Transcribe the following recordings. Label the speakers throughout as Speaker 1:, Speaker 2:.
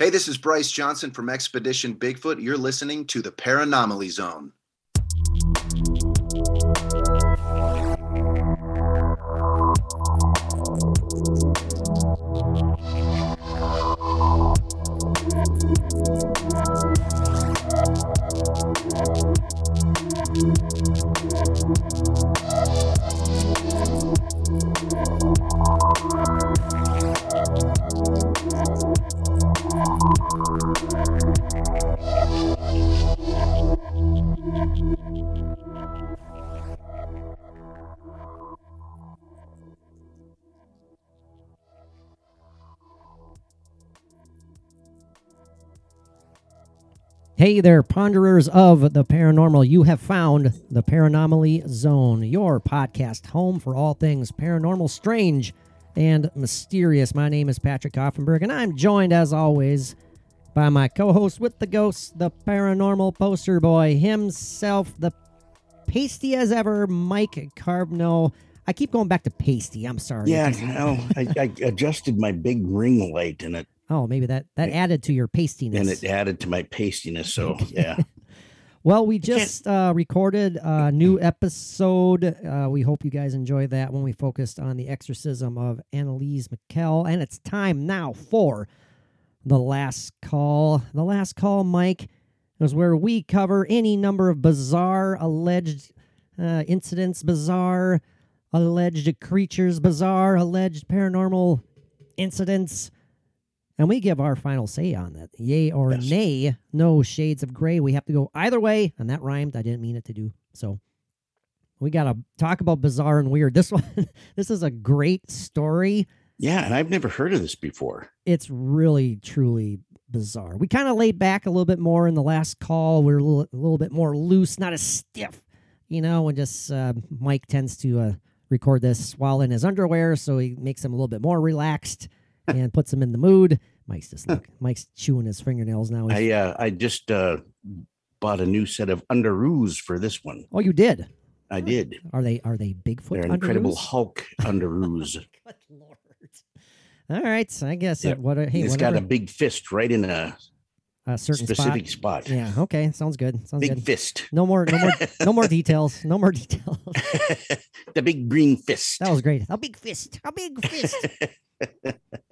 Speaker 1: Hey, this is Bryce Johnson from Expedition Bigfoot. You're listening to the Paranomaly Zone.
Speaker 2: Hey there, ponderers of the paranormal. You have found the Paranomaly Zone, your podcast home for all things paranormal, strange, and mysterious. My name is Patrick Offenberg, and I'm joined, as always, by my co host with the ghosts, the paranormal poster boy himself, the pasty as ever, Mike Carbno. I keep going back to pasty. I'm sorry.
Speaker 3: Yeah, no, I, I adjusted my big ring light and it
Speaker 2: Oh, maybe that that added to your pastiness.
Speaker 3: and it added to my pastiness. So yeah,
Speaker 2: Well, we just uh, recorded a new episode. Uh, we hope you guys enjoy that when we focused on the exorcism of Anneliese Michel. And it's time now for the last call. The last call, Mike, is where we cover any number of bizarre alleged uh, incidents, bizarre alleged creatures, bizarre alleged paranormal incidents. And we give our final say on that. Yay or
Speaker 3: Yes.
Speaker 2: nay. No shades of gray. We have to go either way. And that rhymed. I didn't mean it to do. So we got to talk about bizarre and weird. This one, this is a great story.
Speaker 3: yeah, and I've never heard of this before.
Speaker 2: It's really, truly bizarre. We kind of laid back a little bit more in the last call. We are a little, a little bit more loose, not as stiff, you know, and just uh, Mike tends to uh, record this while in his underwear. So he makes him a little bit more relaxed and puts him in the mood. Mike's just look, Mike's chewing his fingernails now.
Speaker 3: I uh, I just uh, bought a new set of underoos for this one.
Speaker 2: oh, you did.
Speaker 3: I did.
Speaker 2: Are they are they Bigfoot?
Speaker 3: They're Incredible
Speaker 2: underoos?
Speaker 3: Hulk underoos.
Speaker 2: Good lord. All right, so I guess
Speaker 3: Yeah,
Speaker 2: what? Hey,
Speaker 3: it's got a big fist right in a
Speaker 2: a certain
Speaker 3: specific
Speaker 2: spot.
Speaker 3: spot.
Speaker 2: Yeah. Okay. Sounds good. Sounds
Speaker 3: Big
Speaker 2: good.
Speaker 3: fist.
Speaker 2: No more. No more. no more details. No more details.
Speaker 3: the big green fist.
Speaker 2: That was great. A big fist. A big fist.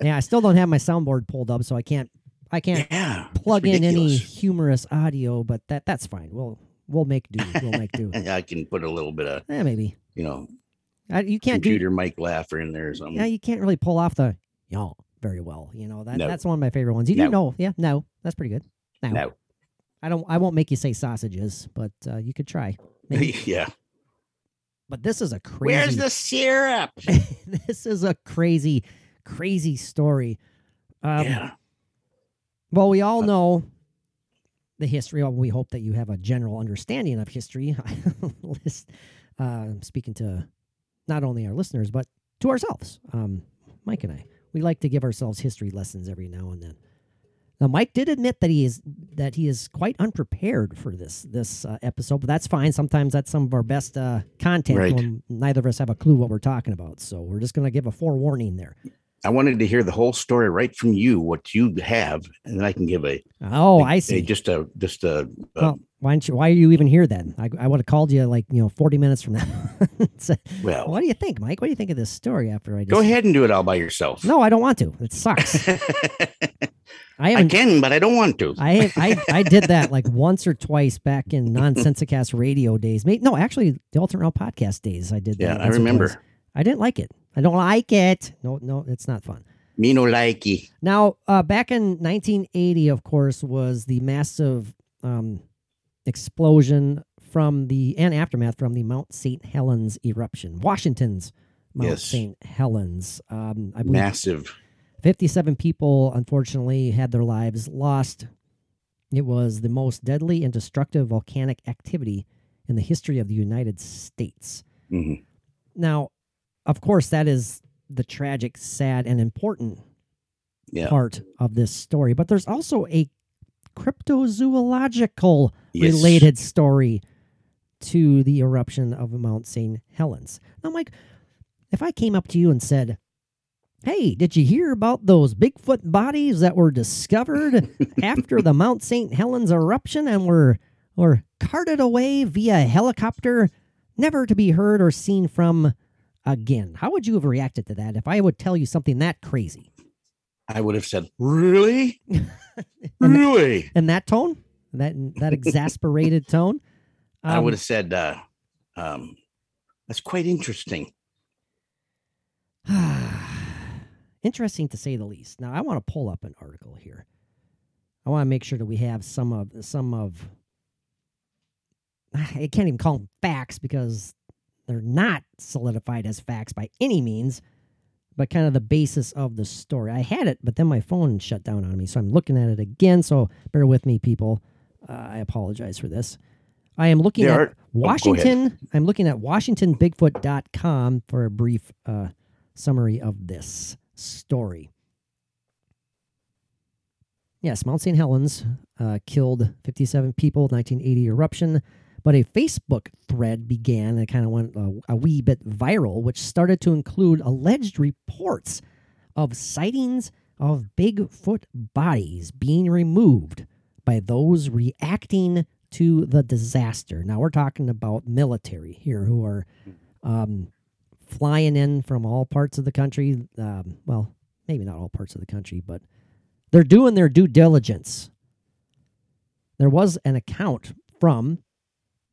Speaker 2: yeah, I still don't have my soundboard pulled up, so I can't. I can't
Speaker 3: yeah.
Speaker 2: plug in any humorous audio, but that that's fine. We'll we'll make do. We'll make do.
Speaker 3: I can put a little bit of
Speaker 2: Yeah, maybe.
Speaker 3: you know
Speaker 2: I, you can't do.
Speaker 3: computer mic laugher in there or something.
Speaker 2: Yeah, you can't really pull off the y'all very well. You know that
Speaker 3: No.
Speaker 2: that's one of my favorite ones. You do know? Yeah, no, that's pretty good. No,
Speaker 3: No.
Speaker 2: I don't. I won't make you say sausages, but uh, you could try. Maybe.
Speaker 3: yeah.
Speaker 2: But this is a crazy.
Speaker 3: Where's the syrup?
Speaker 2: this is a crazy, crazy story. Um,
Speaker 3: yeah.
Speaker 2: Well, we all
Speaker 3: Uh,
Speaker 2: know the history. Well, we hope that you have a general understanding of history. List- uh, speaking to not only our listeners but to ourselves, um, Mike and I, we like to give ourselves history lessons every now and then. Now, Mike did admit that he is that he is quite unprepared for this this uh, episode, but that's fine. Sometimes that's some of our best uh, content
Speaker 3: Right.
Speaker 2: when neither of us have a clue what we're talking about. So we're just going to give a forewarning there.
Speaker 3: I wanted to hear the whole story right from you, what you have, and then I can give a
Speaker 2: Oh,
Speaker 3: a-
Speaker 2: I
Speaker 3: a-
Speaker 2: see.
Speaker 3: just a just a, a
Speaker 2: Well, why don't you? Why are you even here then? I, I would have called you like you know forty minutes from now. So,
Speaker 3: well.
Speaker 2: what do you think, Mike? What do you think of this story after I just?
Speaker 3: Go ahead and do it all by yourself.
Speaker 2: No, I don't want to. It sucks. I
Speaker 3: I can, but I don't want to.
Speaker 2: I, I I did that like once or twice back in Nonsensicast radio days. No, actually the Alternate podcast days. I did.
Speaker 3: yeah,
Speaker 2: that
Speaker 3: I remember.
Speaker 2: twice. I didn't like it. I don't like it. No, no, it's not fun.
Speaker 3: Me no likey.
Speaker 2: Now, uh, back in 1980, of course, was the massive um, explosion from the and aftermath from the Mount St. Helens eruption, Washington's Mount
Speaker 3: Yes.
Speaker 2: St. Helens. Um, I believe
Speaker 3: Massive.
Speaker 2: 57 people, unfortunately, had their lives lost. It was the most deadly and destructive volcanic activity in the history of the United States.
Speaker 3: Mhm.
Speaker 2: Now, of course, that is the tragic, sad, and important
Speaker 3: Yeah.
Speaker 2: part of this story, but there's also a cryptozoological
Speaker 3: Yes.
Speaker 2: related story to the eruption of Mount St. Helens. Now, Mike, if I came up to you and said, Hey, did you hear about those Bigfoot bodies that were discovered after the Mount St. Helens eruption and were were carted away via helicopter, never to be heard or seen from again? How would you have reacted to that if I would tell you something that crazy?
Speaker 3: I would have said, "Really, really?"
Speaker 2: In that tone, that that exasperated tone.
Speaker 3: I
Speaker 2: Um,
Speaker 3: would have said, uh, um, "That's quite interesting."
Speaker 2: Interesting to say the least. Now, I want to pull up an article here. I want to make sure that we have some of some of. I can't even call them facts because they're not solidified as facts by any means, but kind of the basis of the story. I had it, but then my phone shut down on me, so I'm looking at it again. So bear with me, people. Uh, I apologize for this. I am looking
Speaker 3: There
Speaker 2: at
Speaker 3: are-
Speaker 2: Washington. I'm looking at WashingtonBigfoot.com for a brief uh, summary of this story. Yes, Mount St. Helens uh, killed 57 people, 1980 eruption, but a Facebook thread began and kind of went a, a wee bit viral, which started to include alleged reports of sightings of Bigfoot bodies being removed by those reacting to the disaster. Now we're talking about military here who are um, flying in from all parts of the country. Um, well, maybe not all parts of the country, but they're doing their due diligence. There was an account from,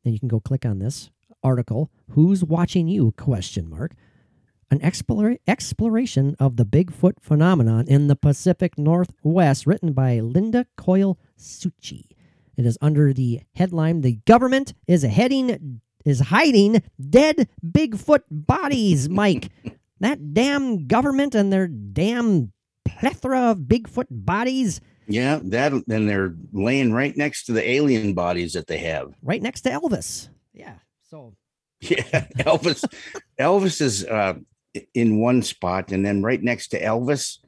Speaker 2: and you can go click on this article. Who's watching you? Question mark. An explora- exploration of the Bigfoot phenomenon in the Pacific Northwest, written by Linda Coil Suchy. It is under the headline "The government is heading is hiding dead Bigfoot bodies." Mike, that damn government and their damn plethora of Bigfoot bodies
Speaker 3: Yeah, that and they're laying right next to the alien bodies that they have.
Speaker 2: right next to Elvis. Yeah. So
Speaker 3: Yeah, Elvis. Elvis is uh, in one spot, and then right next to Elvis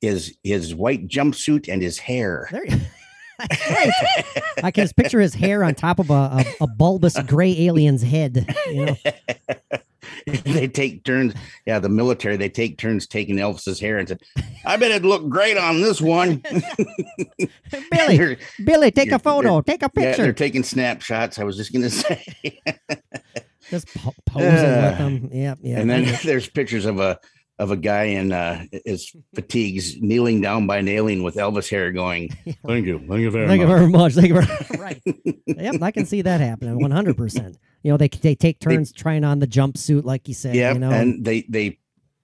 Speaker 3: is his white jumpsuit and his hair.
Speaker 2: there. I can just picture his hair on top of a, a, a bulbous gray alien's head. You know,
Speaker 3: they take turns. Yeah, the military they take turns taking Elvis's hair and said, "I bet it'd look great on this one."
Speaker 2: Billy, Billy, take a photo, take a
Speaker 3: yeah, they're taking snapshots. I was just gonna say,
Speaker 2: just po- posing with
Speaker 3: Uh,
Speaker 2: them. Yeah, yeah.
Speaker 3: and then there's pictures of a of a guy in uh, his fatigues kneeling down by an alien with Elvis hair, going, "Thank you, thank you very much.
Speaker 2: Thank you very much. Thank you very right. Yep, I can see that happening. One hundred percent. You know, they they take turns trying on the jumpsuit, like you said.
Speaker 3: Yeah,
Speaker 2: you know,
Speaker 3: and they they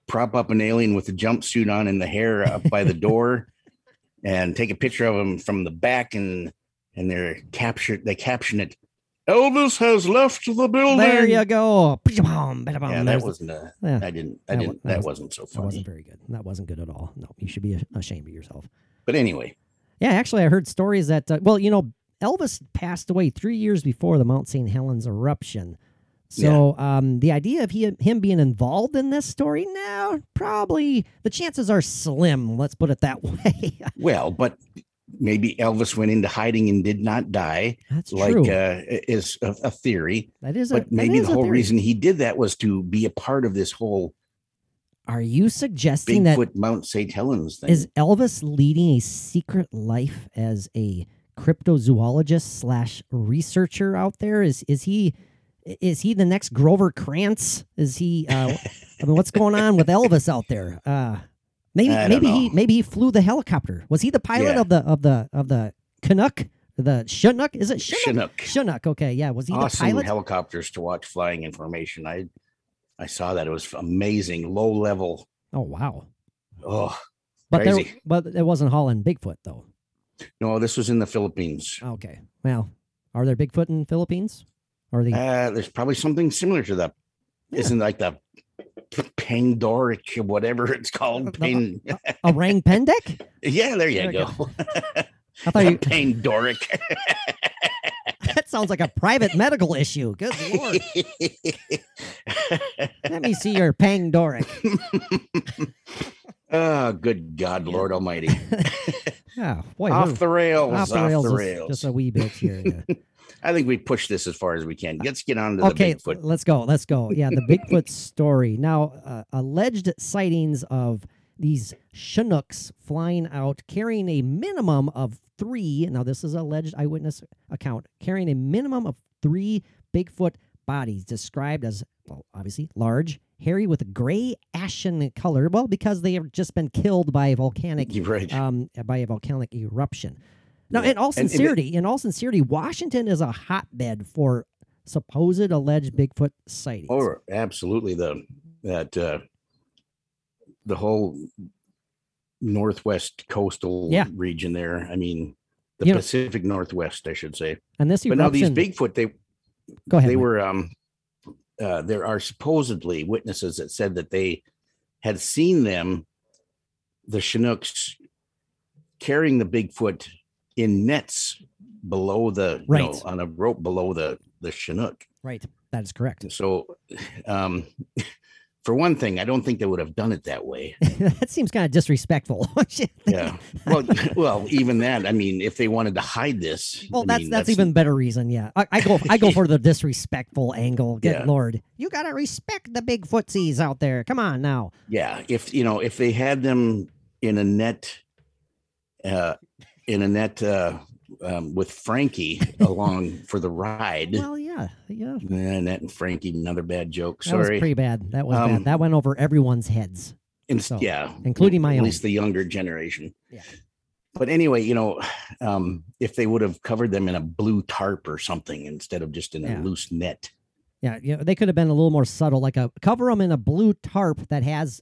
Speaker 3: prop up an alien with the jumpsuit on and the hair up by the door, and take a picture of him from the back, and and they're captured. They caption it. Elvis has left the building.
Speaker 2: there you go. Ba-da-bum, ba-da-bum.
Speaker 3: Yeah, that wasn't. A,
Speaker 2: yeah,
Speaker 3: I didn't. I
Speaker 2: That
Speaker 3: didn't.
Speaker 2: that
Speaker 3: That,
Speaker 2: was-
Speaker 3: wasn't so
Speaker 2: that
Speaker 3: funny.
Speaker 2: wasn't very good. That wasn't good at all. No, you should be ashamed of yourself.
Speaker 3: But anyway,
Speaker 2: Yeah, actually, I heard stories that, uh, well, you know, Elvis passed away three years before the Mount St. Helens eruption. So um, the idea of he, him being involved in this story, now probably the chances are slim. Let's put it that way.
Speaker 3: well, but maybe Elvis went into hiding and did not die,
Speaker 2: That's
Speaker 3: like
Speaker 2: true.
Speaker 3: uh, is a, a theory.
Speaker 2: that is a.
Speaker 3: But
Speaker 2: that
Speaker 3: maybe the whole
Speaker 2: theory.
Speaker 3: reason he did that was to be a part of this whole
Speaker 2: Are you suggesting that
Speaker 3: Bigfoot Mount St. Helens thing.
Speaker 2: is Elvis leading a secret life as a cryptozoologist slash researcher out there? Is is he is he the next Grover Krantz? Is he? Uh, I mean, what's going on with Elvis out there? Uh, maybe maybe he maybe he flew the helicopter. Was he the pilot
Speaker 3: Yeah.
Speaker 2: of the of the of the Canuck? The Chinook? Is it Chinook?
Speaker 3: Chinook.
Speaker 2: Chinook. Okay, yeah. Was he
Speaker 3: awesome
Speaker 2: the pilot?
Speaker 3: helicopters to watch flying information. I I saw that it was amazing, low level.
Speaker 2: oh wow!
Speaker 3: Oh
Speaker 2: But there, but it wasn't hauling Bigfoot though.
Speaker 3: no, this was in the Philippines.
Speaker 2: Okay. Well, are there Bigfoot in Philippines? Or are they?
Speaker 3: Uh, there's probably something similar to that.
Speaker 2: Yeah.
Speaker 3: Isn't like the Pandoric, whatever it's called.
Speaker 2: The-
Speaker 3: Pain.
Speaker 2: Orang Pendek?
Speaker 3: yeah, there you
Speaker 2: There we
Speaker 3: go.
Speaker 2: I thought you,
Speaker 3: Pandoric.
Speaker 2: that sounds like a private medical issue. Good lord. Let me see your Pangdoric.
Speaker 3: oh, ah, good God, Lord Almighty.
Speaker 2: Oh, boy,
Speaker 3: off the rails.
Speaker 2: off
Speaker 3: Off
Speaker 2: the rails,
Speaker 3: the
Speaker 2: just-
Speaker 3: rails.
Speaker 2: Just, a wee bit here. yeah.
Speaker 3: I think we push this as far as we can. Let's get on to
Speaker 2: okay,
Speaker 3: the Bigfoot.
Speaker 2: let's go. Let's go. Yeah, the Bigfoot story. Now, uh, alleged sightings of these Chinooks flying out carrying a minimum of three. Now, this is an alleged eyewitness account carrying a minimum of three Bigfoot bodies described as well, obviously large, hairy with a gray ashen color. Well, because they have just been killed by a volcanic
Speaker 3: right.
Speaker 2: um, by a volcanic eruption. Now, in all
Speaker 3: And- and it-
Speaker 2: sincerity, in all sincerity, Washington is a hotbed for supposed alleged Bigfoot sightings.
Speaker 3: Oh, absolutely. The that uh, the whole northwest coastal
Speaker 2: Yeah.
Speaker 3: region there. I mean, the
Speaker 2: You know-
Speaker 3: Pacific Northwest, I should say.
Speaker 2: and this
Speaker 3: But now these Bigfoot, they
Speaker 2: go ahead.
Speaker 3: they
Speaker 2: Mike.
Speaker 3: were um uh, there are supposedly witnesses that said that they had seen them the chinooks carrying the bigfoot in nets below the you know,
Speaker 2: Right.
Speaker 3: on a rope below the the chinook
Speaker 2: right. That is correct.
Speaker 3: so um for one thing i don't think they would have done it that way
Speaker 2: that seems kind of disrespectful.
Speaker 3: yeah well well even that i mean if they wanted to hide this
Speaker 2: Well,
Speaker 3: I
Speaker 2: that's
Speaker 3: mean,
Speaker 2: that's even better reason. Yeah, I, I go I go for the disrespectful angle. Good
Speaker 3: Yeah.
Speaker 2: lord, you gotta respect the big footsies out there. Come on now.
Speaker 3: yeah if you know if they had them in a net uh in Annette uh um, with frankie along for the ride
Speaker 2: Well, yeah, yeah.
Speaker 3: Annette and Frankie, another bad joke.
Speaker 2: That was
Speaker 3: Sorry.
Speaker 2: pretty bad. That was
Speaker 3: Um,
Speaker 2: bad. That went over everyone's heads.
Speaker 3: In-
Speaker 2: so,
Speaker 3: yeah,
Speaker 2: including my
Speaker 3: at
Speaker 2: own.
Speaker 3: least the younger generation.
Speaker 2: Yeah.
Speaker 3: But anyway, you know, um, if they would have covered them in a blue tarp or something instead of just in a
Speaker 2: Yeah.
Speaker 3: loose net,
Speaker 2: Yeah, you know, they could have been a little more subtle, like a cover them in a blue tarp that has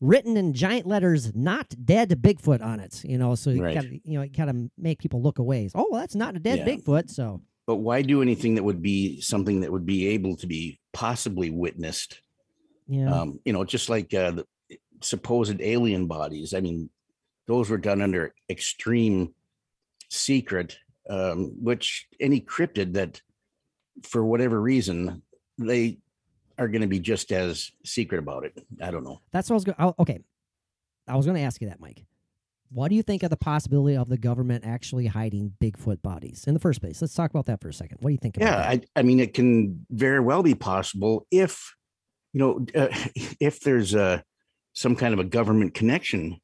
Speaker 2: written in giant letters "Not Dead Bigfoot" on it. You know, so you
Speaker 3: Right.
Speaker 2: got to you know you got to make people look away. Oh, well, that's not a dead
Speaker 3: Yeah.
Speaker 2: Bigfoot. So
Speaker 3: but why do anything that would be something that would be able to be possibly witnessed?
Speaker 2: yeah,
Speaker 3: Um, you know, just like uh, the supposed alien bodies. I mean, those were done under extreme secret, um, which any cryptid that, for whatever reason, they are going to be just as secret about it. I don't know.
Speaker 2: that's what I was going. Okay, I was going to ask you that, Mike. What do you think of the possibility of the government actually hiding Bigfoot bodies in the first place? Let's talk about that for a second. What do you think? About
Speaker 3: Yeah? I, I mean, it can very well be possible if, you know, uh, if there's a some kind of a government connection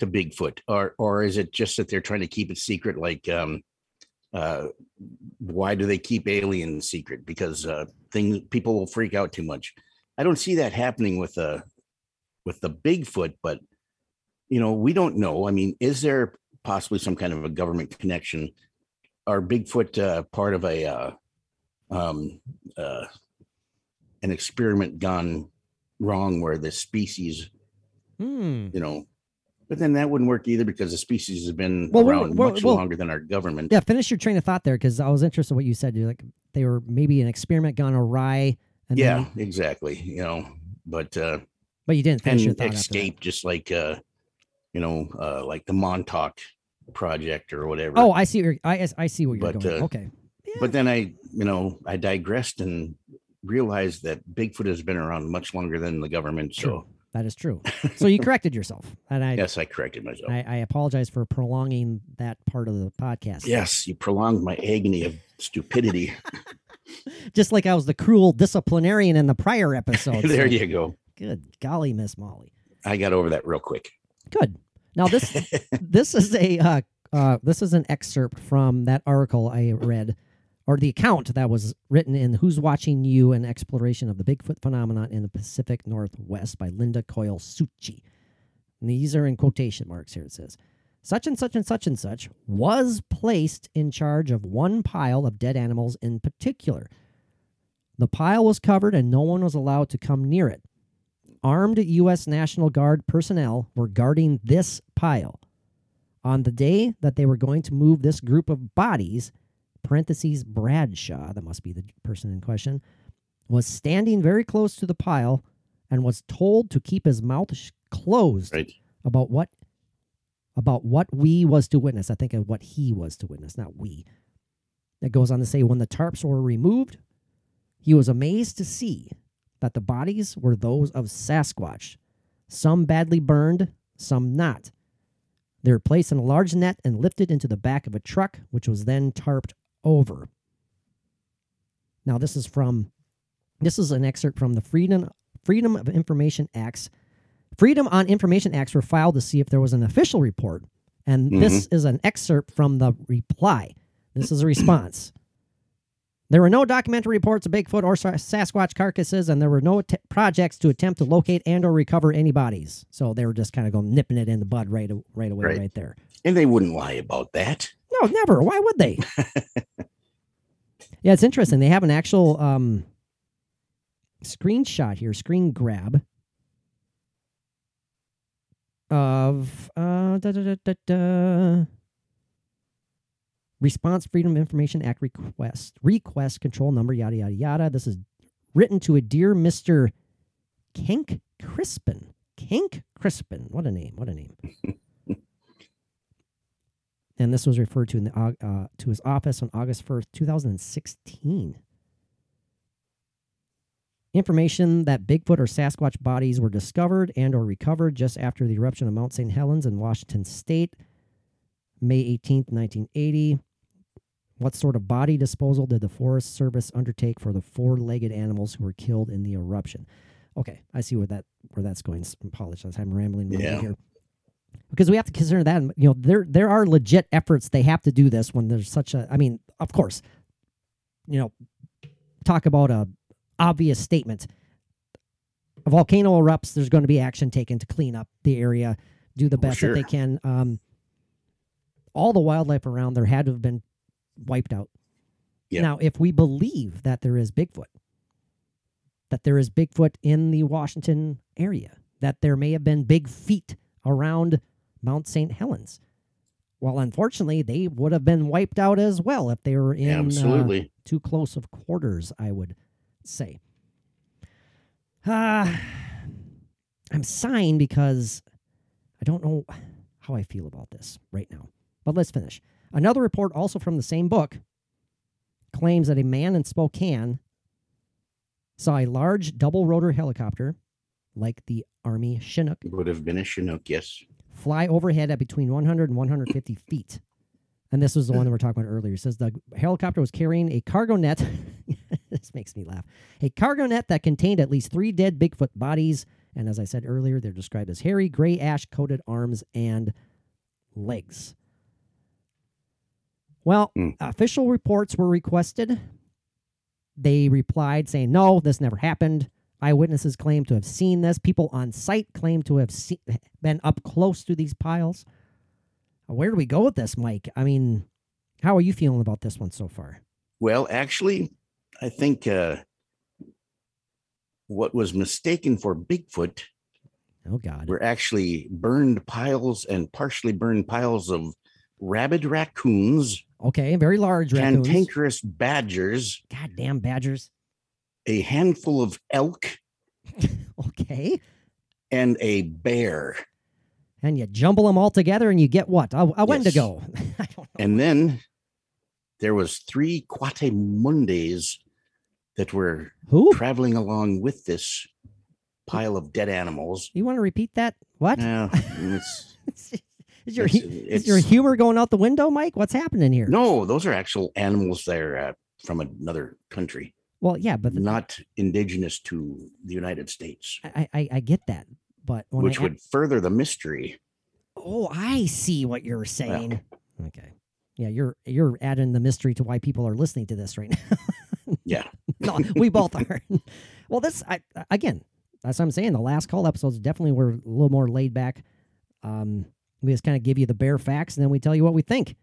Speaker 3: to Bigfoot, or or is it just that they're trying to keep it secret? Like, um, uh, why do they keep aliens secret? Because uh, things people will freak out too much. I don't see that happening with uh with the Bigfoot, but you know, we don't know. I mean, is there possibly some kind of a government connection? Are Bigfoot uh, part of a uh, um, uh, an experiment gone wrong where the species,
Speaker 2: Hmm.
Speaker 3: you know, but then that wouldn't work either because the species has been
Speaker 2: Well,
Speaker 3: around much
Speaker 2: well-
Speaker 3: longer than our government.
Speaker 2: Yeah, finish your train of thought there because I was interested in what you said. You're like they were maybe an experiment gone awry, and
Speaker 3: yeah,
Speaker 2: then,
Speaker 3: exactly. You know, but uh,
Speaker 2: but you didn't finish your
Speaker 3: and
Speaker 2: thought.
Speaker 3: escape just like uh, you know, uh, like the Montauk project or whatever.
Speaker 2: Oh, I see. I I see what you're
Speaker 3: But,
Speaker 2: going.
Speaker 3: uh,
Speaker 2: okay. Yeah.
Speaker 3: but then I, you know, I digressed and realized that Bigfoot has been around much longer than the government. So
Speaker 2: True. That is true. So you corrected yourself, and I,
Speaker 3: yes, I corrected myself.
Speaker 2: I I apologize for prolonging that part of the podcast.
Speaker 3: Yes, you prolonged my agony of stupidity.
Speaker 2: Just like I was the cruel disciplinarian in the prior episode.
Speaker 3: there
Speaker 2: so-
Speaker 3: you go.
Speaker 2: Good golly, Miss Molly.
Speaker 3: I got over that real quick.
Speaker 2: Good. Now this this is a uh, uh, this is an excerpt from that article I read, or the account that was written in "Who's Watching You: An Exploration of the Bigfoot Phenomenon in the Pacific Northwest" by Linda Coil Suchy. And these are in quotation marks here. It says, "Such and such and such and such was placed in charge of one pile of dead animals in particular. The pile was covered, and no one was allowed to come near it." armed U.S. National Guard personnel were guarding this pile. On the day that they were going to move this group of bodies, parentheses Bradshaw, that must be the person in question, was standing very close to the pile and was told to keep his mouth sh- closed
Speaker 3: Right.
Speaker 2: about what about what we was to witness. I think of what he was to witness, not we. It goes on to say when the tarps were removed, he was amazed to see that the bodies were those of Sasquatch, some badly burned, some not. They were placed in a large net and lifted into the back of a truck, which was then tarped over. Now, this is from this is an excerpt from the Freedom Freedom of Information Acts. Freedom on Information Acts were filed to see if there was an official report, and mm-hmm. this is an excerpt from the reply. This is a response. There were no documentary reports of Bigfoot or Sasquatch carcasses, and there were no att- projects to attempt to locate and or recover any bodies. So they were just kind of going nipping it in the bud right, right away,
Speaker 3: Right.
Speaker 2: right there.
Speaker 3: And they wouldn't lie about that.
Speaker 2: Never. Why would they? yeah, it's interesting. They have an actual um, screenshot here, screen grab of uh, da, da, da. Response Freedom Information Act request, request control number, yada, yada, yada. This is written to a dear Mr. Kink Crispin. Kink Crispin. What a name. What a name. And this was referred to in the uh, to his office on August first, two thousand and sixteen. Information that Bigfoot or Sasquatch bodies were discovered and or recovered just after the eruption of Mount St. Helens in Washington State, May 18th, 1980. What sort of body disposal did the Forest Service undertake for the four-legged animals who were killed in the eruption? Okay, I see where that where that's going. Apologize, I'm rambling a little bit
Speaker 3: Yeah.
Speaker 2: here because we have to consider that you know there there are legit efforts they have to do this when there's such a I mean of course you know talk about a obvious statement. A volcano erupts there's going to be action taken to clean up the area do the
Speaker 3: Oh,
Speaker 2: best that they can. Um all the wildlife around there had to have been wiped out.
Speaker 3: Yep.
Speaker 2: now if we believe that there is bigfoot that there is bigfoot in the washington area that there may have been big feet around Mount St. Helens. Well, unfortunately, they would have been wiped out as well if they were in uh,
Speaker 3: Absolutely.
Speaker 2: too close of quarters, I would say. Uh, I'm sighing because I don't know how I feel about this right now. But let's finish. Another report, also from the same book, claims that a man in Spokane saw a large double rotor helicopter, like the Army Chinook, It
Speaker 3: Would have been a Chinook, yes.
Speaker 2: fly overhead at between 100 and 150 feet. And this was the one that we are talking about earlier. It says the helicopter was carrying a cargo net. this makes me laugh. A cargo net that contained at least three dead Bigfoot bodies. And as I said earlier, they're described as hairy, gray ash coated arms and legs. Well,
Speaker 3: Mm.
Speaker 2: official reports were requested. They replied saying, no, this never happened. Eyewitnesses claim to have seen this. People on site claim to have see- been up close to these piles. Where do we go with this, Mike? I mean, how are you feeling about this one so far?
Speaker 3: Well, actually, I think uh, what was mistaken for Bigfoot
Speaker 2: Oh God.
Speaker 3: were actually burned piles and partially burned piles of rabid raccoons,
Speaker 2: Okay, very large raccoons.
Speaker 3: cantankerous badgers,
Speaker 2: Goddamn badgers.
Speaker 3: A handful of elk,
Speaker 2: Okay.
Speaker 3: and a bear.
Speaker 2: And you jumble them all together and you get what? A, a Wendigo.
Speaker 3: Yes.
Speaker 2: I don't know.
Speaker 3: And then there was three coatimundis that were
Speaker 2: Who?
Speaker 3: traveling along with this pile of dead animals.
Speaker 2: You want to repeat that? What?
Speaker 3: Yeah, it's,
Speaker 2: is your
Speaker 3: it's-
Speaker 2: is your humor going out the window, Mike? What's happening here?
Speaker 3: no, those are actual animals there uh, from another country,
Speaker 2: Well, yeah, but the,
Speaker 3: not indigenous to the United States,
Speaker 2: I, I I get that, but when
Speaker 3: which
Speaker 2: I,
Speaker 3: would further the mystery.
Speaker 2: Oh, I see what you're saying. Okay. Yeah, you're you're adding the mystery to why people are listening to this right now.
Speaker 3: Yeah,
Speaker 2: no, we both are. well, this I again, that's what I'm saying. The last call episodes definitely were a little more laid back. Um, we just kind of give you the bare facts and then we tell you what we think.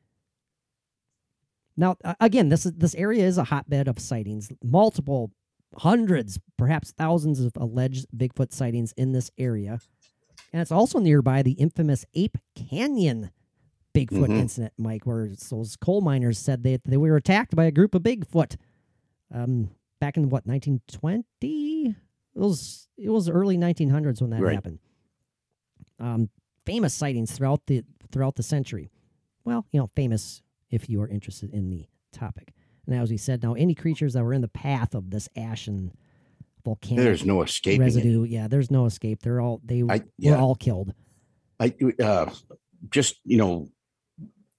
Speaker 2: Now, again, this is this area is a hotbed of sightings. Multiple hundreds, perhaps thousands of alleged Bigfoot sightings in this area. And it's also nearby the infamous Ape Canyon Bigfoot
Speaker 3: Mhm.
Speaker 2: incident, Mike, where those coal miners said they, they were attacked by a group of Bigfoot um, back in what 1920. It was it was early 1900s when that
Speaker 3: Right.
Speaker 2: happened. Um, famous sightings throughout the throughout the century. Well, you know, famous if you are interested in the topic. Now, as we said, now any creatures that were in the path of this ash and volcanic
Speaker 3: there's no escaping it.
Speaker 2: residue, yeah, there's no escape. They're all they
Speaker 3: I-
Speaker 2: were
Speaker 3: yeah.
Speaker 2: all killed.
Speaker 3: I uh, just you know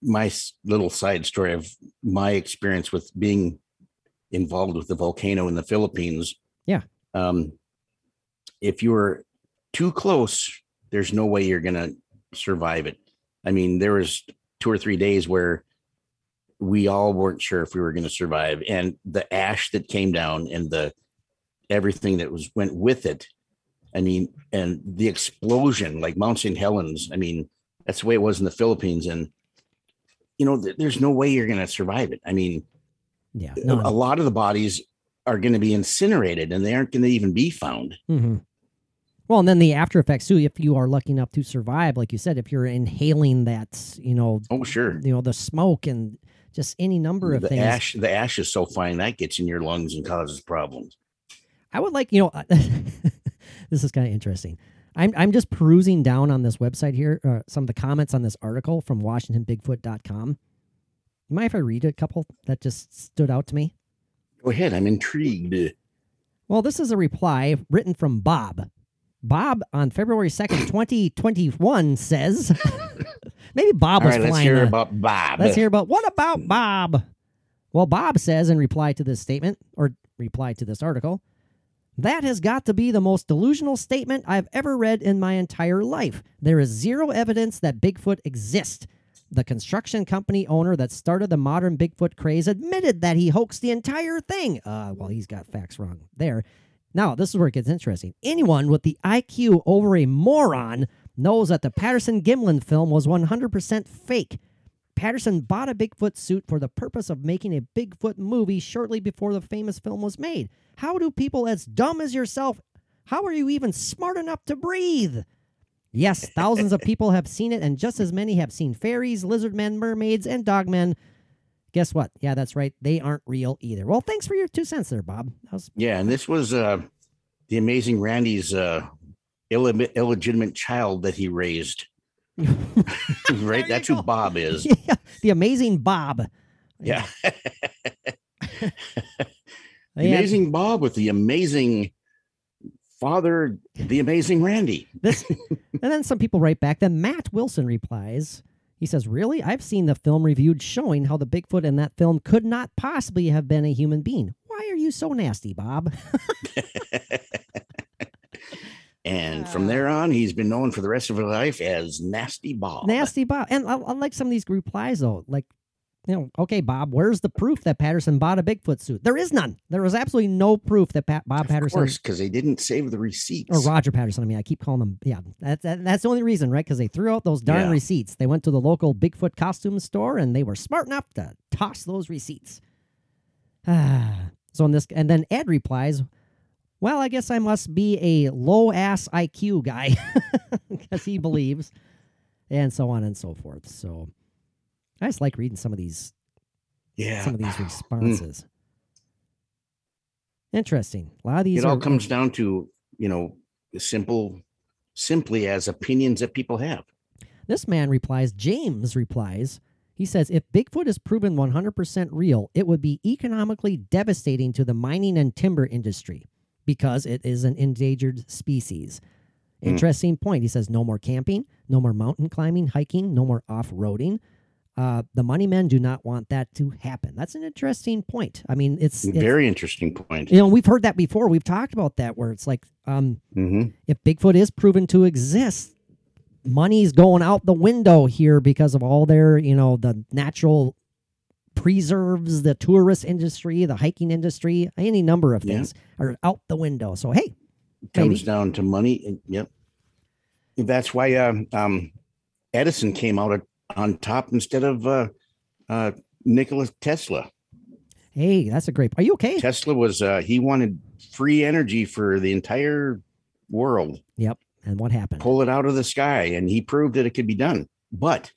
Speaker 3: my little side story of my experience with being involved with the volcano in the Philippines.
Speaker 2: Yeah.
Speaker 3: Um, if you're too close, there's no way you're gonna survive it. I mean, there was two or three days where we all weren't sure if we were going to survive, and the ash that came down and the everything that was went with it. I mean, and the explosion, like Mount St. Helens. I mean, that's the way it was in the Philippines, and you know, th- there's no way you're going to survive it. I mean,
Speaker 2: Yeah.
Speaker 3: a-
Speaker 2: No.
Speaker 3: a lot of the bodies are going to be incinerated, and they aren't going to even be found.
Speaker 2: hmm Well, and then the after effects too. If you are lucky enough to survive, like you said, if you're inhaling that, you know,
Speaker 3: Oh, sure.
Speaker 2: you know, the smoke and just any number of
Speaker 3: the
Speaker 2: things.
Speaker 3: ash the ash is so fine that gets in your lungs and causes problems
Speaker 2: I would like, you know, this is kind of interesting. I'm I'm just perusing down on this website here, uh, some of the comments on this article from WashingtonBigfoot.com. You mind if I read a couple that just stood out to me?
Speaker 3: go ahead i'm intrigued
Speaker 2: Well, this is a reply written from Bob. Bob on February 2nd, 2021 says, maybe Bob
Speaker 3: all
Speaker 2: was
Speaker 3: right let's
Speaker 2: flying.
Speaker 3: hear
Speaker 2: the-
Speaker 3: about bob
Speaker 2: Let's hear about what about Bob? Well, Bob says in reply to this statement or reply to this article, that has got to be the most delusional statement I've ever read in my entire life. There is zero evidence that Bigfoot exists. The construction company owner that started the modern Bigfoot craze admitted that he hoaxed the entire thing. Uh, well, he's got facts wrong there. Now, this is where it gets interesting. Anyone with the IQ over a moron knows that the Patterson Gimlin film was 100% fake. Patterson bought a Bigfoot suit for the purpose of making a Bigfoot movie shortly before the famous film was made. How do people as dumb as yourself, how are you even smart enough to breathe? Yes, thousands of people have seen it, and just as many have seen fairies, lizard men, mermaids, and dogmen. Guess what? Yeah, that's right. They aren't real either. Well, thanks for your two cents there, Bob. Was
Speaker 3: yeah and this was uh the amazing Randi's uh ille- illegitimate child that he raised right that's
Speaker 2: go.
Speaker 3: who bob is
Speaker 2: yeah, the amazing Bob.
Speaker 3: yeah amazing bob with the amazing father the amazing Randi
Speaker 2: This, and then some people write back. Then Matt Wilson replies. He says, "Really? I've seen the film reviewed showing how the Bigfoot in that film could not possibly have been a human being. Why are you so nasty, Bob?"
Speaker 3: And from there on he's been known for the rest of his life as nasty bob
Speaker 2: nasty Bob. And I, I like some of these replies though. Like, you know, okay, Bob, where's the proof that Patterson bought a Bigfoot suit? There is none. There was absolutely no proof that Pat, Bob
Speaker 3: of
Speaker 2: Patterson
Speaker 3: course because they didn't save the receipts
Speaker 2: or Roger Patterson. I mean, I keep calling them. Yeah, that's that, that's the only reason, right? Because they threw out those darn
Speaker 3: Yeah.
Speaker 2: receipts. They went to the local Bigfoot costume store and they were smart enough to toss those receipts. Ah, so in this, and then Ed replies, "Well, I guess I must be a low ass IQ guy because he believes," and so on and so forth. So I just like reading some of these
Speaker 3: yeah
Speaker 2: some of these mm. responses. Interesting. A lot of these
Speaker 3: it all comes down to you know simple simply as opinions that people have
Speaker 2: This man replies, James replies, he says, if Bigfoot is proven 100% real, it would be economically devastating to the mining and timber industry because it is an endangered species.
Speaker 3: Hmm.
Speaker 2: Interesting point. He says, no more camping, no more mountain climbing, hiking, no more off roading. Uh, the money men do not want that to happen. That's an interesting point. I mean, it's, it's
Speaker 3: very interesting point
Speaker 2: you know, we've heard that before. We've talked about that where it's like, um,
Speaker 3: hmm
Speaker 2: if Bigfoot is proven to exist, money's going out the window here because of all their, you know, the natural preserves, the tourist industry, the hiking industry, any number of
Speaker 3: Yeah.
Speaker 2: things are out the window. So hey,
Speaker 3: comes
Speaker 2: Maybe.
Speaker 3: down to money and- yep that's why um, um edison came out on top instead of uh uh nikola tesla
Speaker 2: hey, that's a great. Are you okay?
Speaker 3: tesla was uh he wanted free energy for the entire world
Speaker 2: Yep. And what happened?
Speaker 3: pull it out of the sky and he proved that it could be done but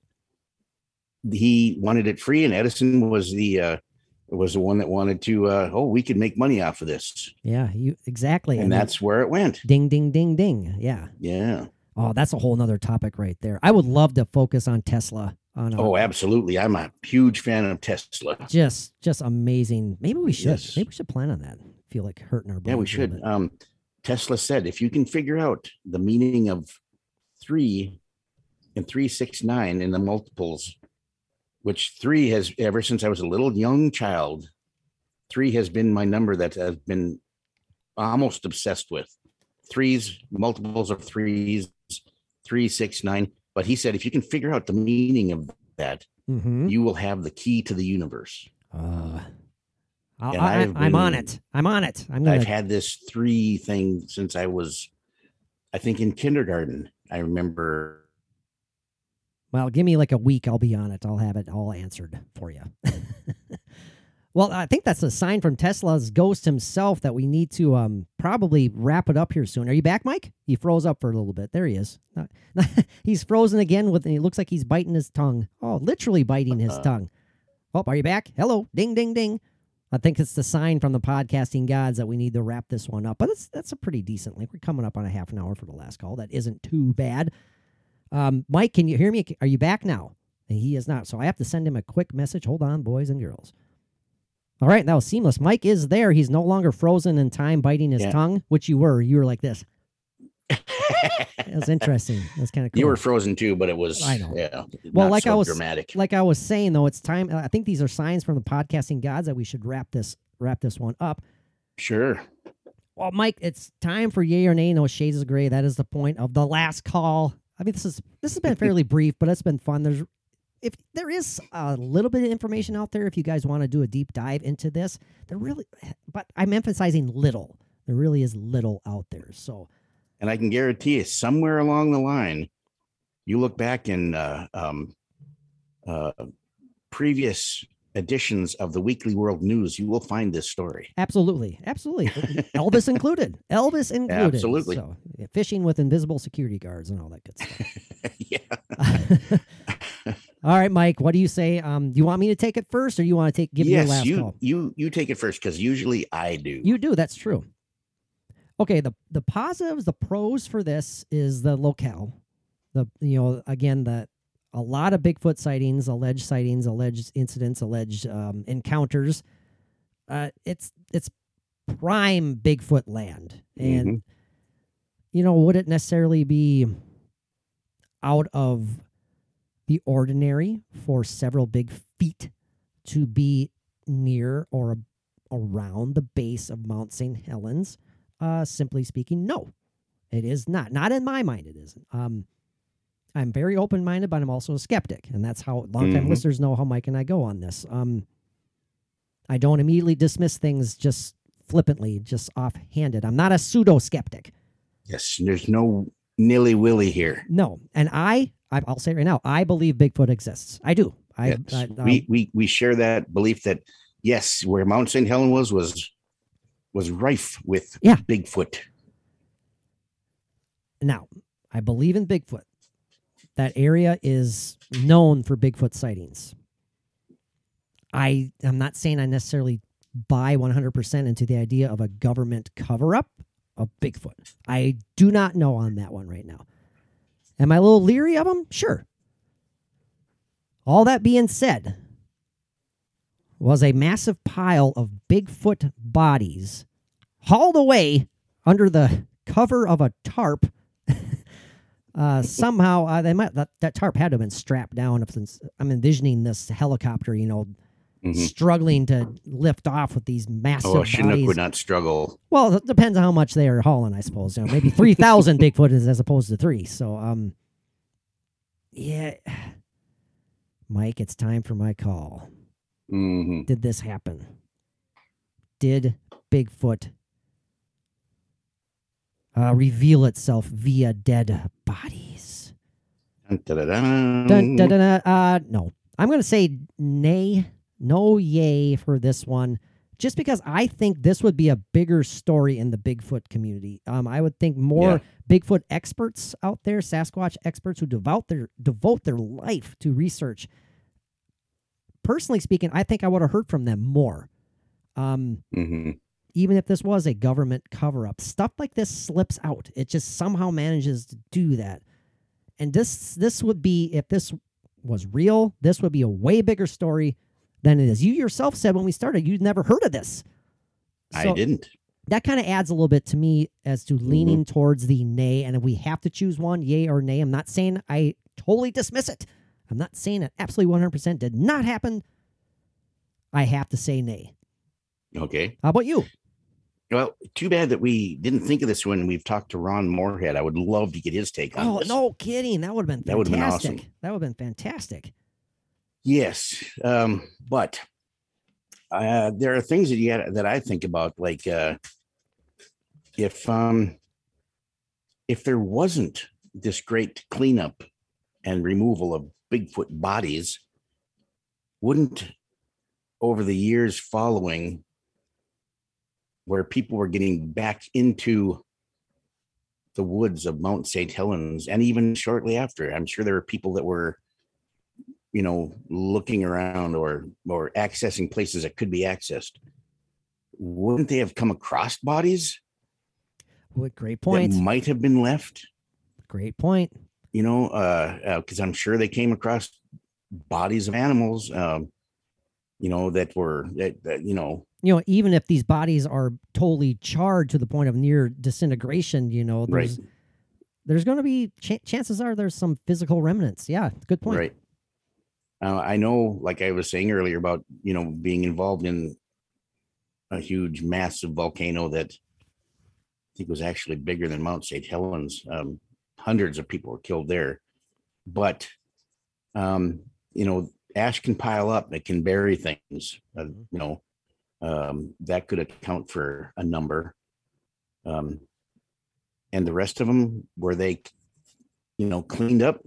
Speaker 3: he wanted it free and edison was the uh was the one that wanted to uh oh we could make money off of this
Speaker 2: Yeah, you exactly. I
Speaker 3: and that's where it went
Speaker 2: ding, ding, ding, ding. Yeah.
Speaker 3: yeah
Speaker 2: Oh, that's a whole nother topic right there. I would love to focus on Tesla. On a,
Speaker 3: oh absolutely i'm a huge fan of tesla
Speaker 2: just just amazing. Maybe we should.
Speaker 3: Yes.
Speaker 2: Maybe we should plan on that. feel like hurting our.
Speaker 3: yeah we
Speaker 2: brains a little
Speaker 3: should um tesla said if you can figure out the meaning of three and three six nine in the multiples which three has ever since i was a little young child three has been my number that has been almost obsessed with. Threes, multiples of threes, three, six, nine. But he said if you can figure out the meaning of that,
Speaker 2: Mm-hmm.
Speaker 3: you will have the key to the universe.
Speaker 2: Uh, I,
Speaker 3: I've
Speaker 2: I'm on it. I'm on it. I'm gonna.
Speaker 3: I've had this three thing since I was, I think, in kindergarten. I remember.
Speaker 2: Well, give me like a week. I'll be on it. I'll have it all answered for you. well, I think that's a sign from Tesla's ghost himself that we need to um probably wrap it up here soon. Are you back, Mike? He froze up for a little bit. There he is. He's frozen again with. He looks like he's biting his tongue. Oh, literally biting his
Speaker 3: Uh.
Speaker 2: tongue. Oh, are you back? Hello, ding, ding, ding. I think it's the sign from the podcasting gods that we need to wrap this one up. But it's that's a pretty decent link. We're coming up on a half an hour for the last call. That isn't too bad. Um, Mike, can you hear me? Are you back now? And he is not. So I have to send him a quick message. Hold on, boys and girls. All right, that was seamless. Mike is there. He's no longer frozen in time, biting his
Speaker 3: Yeah.
Speaker 2: tongue, which you were. You were like this. It was interesting. That's kind of cool.
Speaker 3: You were frozen too, but it was.
Speaker 2: I know.
Speaker 3: Yeah.
Speaker 2: Well, like I was-
Speaker 3: dramatic.
Speaker 2: like I was saying though, it's time. I think these are signs from the podcasting gods that we should wrap this wrap this one up.
Speaker 3: Sure.
Speaker 2: Well, Mike, it's time for yay or nay. No shades of gray. That is the point of the last call. I mean, this is this has been fairly brief, but it's been fun. There's if there is a little bit of information out there, if you guys want to do a deep dive into this, there really, but I'm emphasizing little. There really is little out there. So
Speaker 3: And I can guarantee you, somewhere along the line, you look back in uh, um, uh, previous editions of the Weekly World News, you will find this story.
Speaker 2: absolutely, absolutely, Elvis included. Elvis included.
Speaker 3: Absolutely.
Speaker 2: So, yeah, fishing with invisible security guards and all that good stuff.
Speaker 3: yeah.
Speaker 2: all right, Mike. What do you say? Um, do you want me to take it first, or you want to take give me your
Speaker 3: yes,
Speaker 2: last
Speaker 3: you
Speaker 2: call?
Speaker 3: you you take it first because usually I do.
Speaker 2: You do. That's true. Okay. The the positives, the pros for this is the locale. The you know again the a lot of Bigfoot sightings, alleged sightings, alleged incidents, alleged um, encounters. Uh, it's it's prime Bigfoot land, and you know would it necessarily be out of the ordinary for several big feet to be near or around the base of Mount St. Helens? Uh, simply speaking, no, it is not. Not in my mind, it isn't. Um, I'm very open minded, but I'm also a skeptic, and that's how longtime
Speaker 3: Mhm.
Speaker 2: listeners know how Mike and I go on this. Um, I don't immediately dismiss things just flippantly, just offhanded. I'm not a pseudo skeptic.
Speaker 3: Yes, there's no nilly willy here.
Speaker 2: No, and I, I, I'll say it right now, I believe Bigfoot exists. I do. I,
Speaker 3: Yes,
Speaker 2: I, I
Speaker 3: we, we we share that belief that yes, where Mount St. Helen was was was rife with
Speaker 2: Yeah.
Speaker 3: Bigfoot.
Speaker 2: Now, I believe in Bigfoot. That area is known for Bigfoot sightings. I am not saying I necessarily buy 100% into the idea of a government cover up of Bigfoot. I do not know on that one right now. Am I a little leery of them? Sure. All that being said, was a massive pile of Bigfoot bodies hauled away under the cover of a tarp. Uh, somehow, uh, they might that, that tarp had to have been strapped down. If since I'm envisioning this helicopter, you know,
Speaker 3: Mhm.
Speaker 2: struggling to lift off with these massive
Speaker 3: Oh, Chinook
Speaker 2: bodies.
Speaker 3: would not struggle.
Speaker 2: Well, it depends on how much they are hauling, I suppose. You know, maybe three thousand Bigfoot is as opposed to three. So, um, yeah, Mike, it's time for my call.
Speaker 3: Mhm.
Speaker 2: Did this happen? Did Bigfoot uh, reveal itself via dead bodies?
Speaker 3: Dun, dun.
Speaker 2: Dun. Uh, no, I'm going to say nay, no yay for this one. Just because I think this would be a bigger story in the Bigfoot community. Um, I would think more Bigfoot experts out there, Sasquatch experts who devote their devote their life to research. Personally speaking, I think I would have heard from them more. Um,
Speaker 3: Mhm.
Speaker 2: Even if this was a government cover up. Stuff like this slips out. It just somehow manages to do that. And this this would be if this was real, this would be a way bigger story than it is. You yourself said when we started you'd never heard of this.
Speaker 3: I didn't.
Speaker 2: that kind of adds a little bit to me as to mm-hmm. leaning towards the nay. And if we have to choose one, yay or nay, I'm not saying I totally dismiss it. I'm not saying it absolutely 100% did not happen. I have to say nay.
Speaker 3: Okay.
Speaker 2: How about you?
Speaker 3: Well, too bad that we didn't think of this when we've talked to Ron Morehead. I would love to get his take on
Speaker 2: Oh,
Speaker 3: this.
Speaker 2: no kidding. That would have been
Speaker 3: That would've been
Speaker 2: fantastic.
Speaker 3: awesome.
Speaker 2: That would have been fantastic.
Speaker 3: Yes, um, but uh, there are things that you got that I think about, like uh, if um, if there wasn't this great cleanup and removal of Bigfoot bodies, wouldn't over the years following, where people were getting back into the woods of Mount St. Helens, and even shortly after, I'm sure there were people that were you know looking around or or accessing places that could be accessed wouldn't they have come across bodies
Speaker 2: What great point.
Speaker 3: that might have been left
Speaker 2: Great point.
Speaker 3: you know uh because i'm sure they came across bodies of animals um you know that were that, that you know.
Speaker 2: You know, even if these bodies are totally charred to the point of near disintegration, you know,
Speaker 3: right.
Speaker 2: there's there's going to be ch- chances are there's some physical remnants. Yeah, good point.
Speaker 3: right. Uh, i know like i was saying earlier about you know being involved in a huge massive volcano that i think was actually bigger than mount st helens. Um, hundreds of people were killed there. But um, you know ash can pile up it can bury things uh,
Speaker 2: Mhm.
Speaker 3: you know um, that could account for a number um, and the rest of them were they you know cleaned up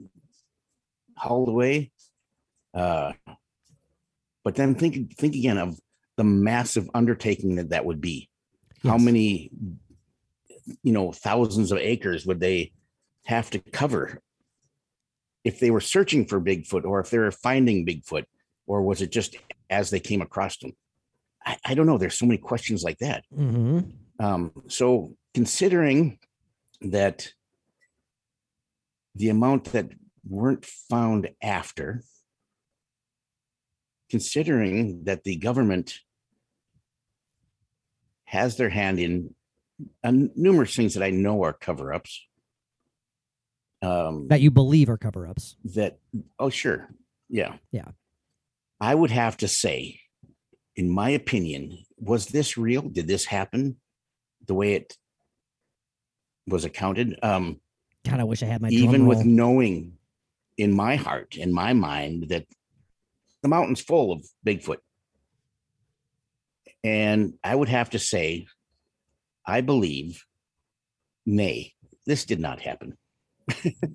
Speaker 3: hauled away uh, but then think think again of the massive undertaking that that would be. How many you know thousands of acres would they have to cover if they were searching for bigfoot or if they were finding bigfoot or was it just as they came across them? I, I don't know. There's so many questions like that.
Speaker 2: Hmm
Speaker 3: um, so considering that the amount that weren't found after considering that the government has their hand in uh, numerous things that I know are cover ups. Um,
Speaker 2: That you believe are cover ups.
Speaker 3: that, oh, sure. Yeah.
Speaker 2: Yeah.
Speaker 3: I would have to say, in my opinion, was this real? Did this happen the way it was accounted? Um,
Speaker 2: God, I wish I had my
Speaker 3: even with knowing in my heart, in my mind, that the mountain's full of Bigfoot. And I would have to say, I believe, nay, this did not happen.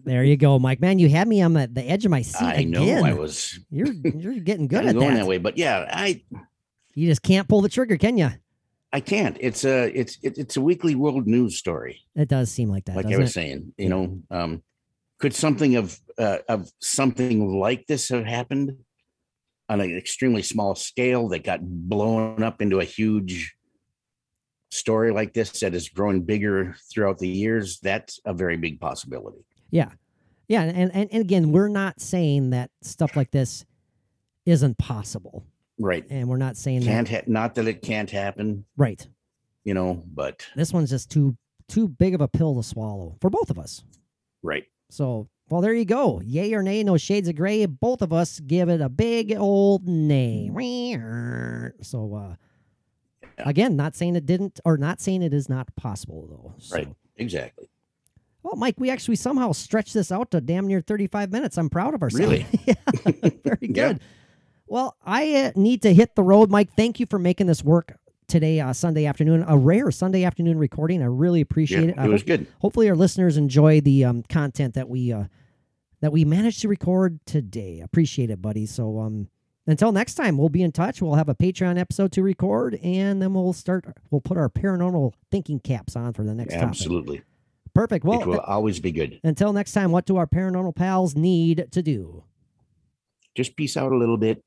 Speaker 2: There you go, Mike. Man, you had me on the, the edge of my seat
Speaker 3: I know. I was
Speaker 2: You're you're getting good at
Speaker 3: going
Speaker 2: that.
Speaker 3: that way, but yeah, I
Speaker 2: You just can't pull the trigger, can you?
Speaker 3: I can't. It's a it's it, it's a weekly world news story.
Speaker 2: It does seem like that,
Speaker 3: like I was
Speaker 2: it?
Speaker 3: saying, you know, um, could something of uh, of something like this have happened on an extremely small scale that got blown up into a huge story like this that is growing bigger throughout the years? That's a very big possibility.
Speaker 2: Yeah. Yeah. And, and, and again, we're not saying that stuff like this isn't possible.
Speaker 3: Right?
Speaker 2: And we're not saying
Speaker 3: Can't
Speaker 2: that.
Speaker 3: ha- not that it can't happen,
Speaker 2: Right.
Speaker 3: you know, but
Speaker 2: This one's just too too big of a pill to swallow for both of us.
Speaker 3: right.
Speaker 2: So, well, there you go. Yay or nay, no shades of gray. Both of us give it a big old nay. So, uh. Again, not saying it didn't, or not saying it is not possible, though. So,
Speaker 3: Right. Exactly.
Speaker 2: Well, Mike, we actually somehow stretched this out to damn near 35 minutes. I'm proud of ourselves.
Speaker 3: Really?
Speaker 2: yeah, very
Speaker 3: Yeah.
Speaker 2: good. Well, I uh, need to hit the road, Mike. Thank you for making this work today, uh, Sunday afternoon. A rare Sunday afternoon recording. I really appreciate
Speaker 3: Yeah,
Speaker 2: it. I
Speaker 3: it was
Speaker 2: hope-
Speaker 3: good.
Speaker 2: hopefully, our listeners enjoy the um, content that we uh, that we managed to record today. Appreciate it, buddy. So, um, until next time, we'll be in touch. We'll have a Patreon episode to record, and then we'll start. We'll put our paranormal thinking caps on for the next topic.
Speaker 3: Absolutely.
Speaker 2: Perfect. Well,
Speaker 3: it will uh, always be good.
Speaker 2: until next time, what do our paranormal pals need to do?
Speaker 3: Just peace out a little bit.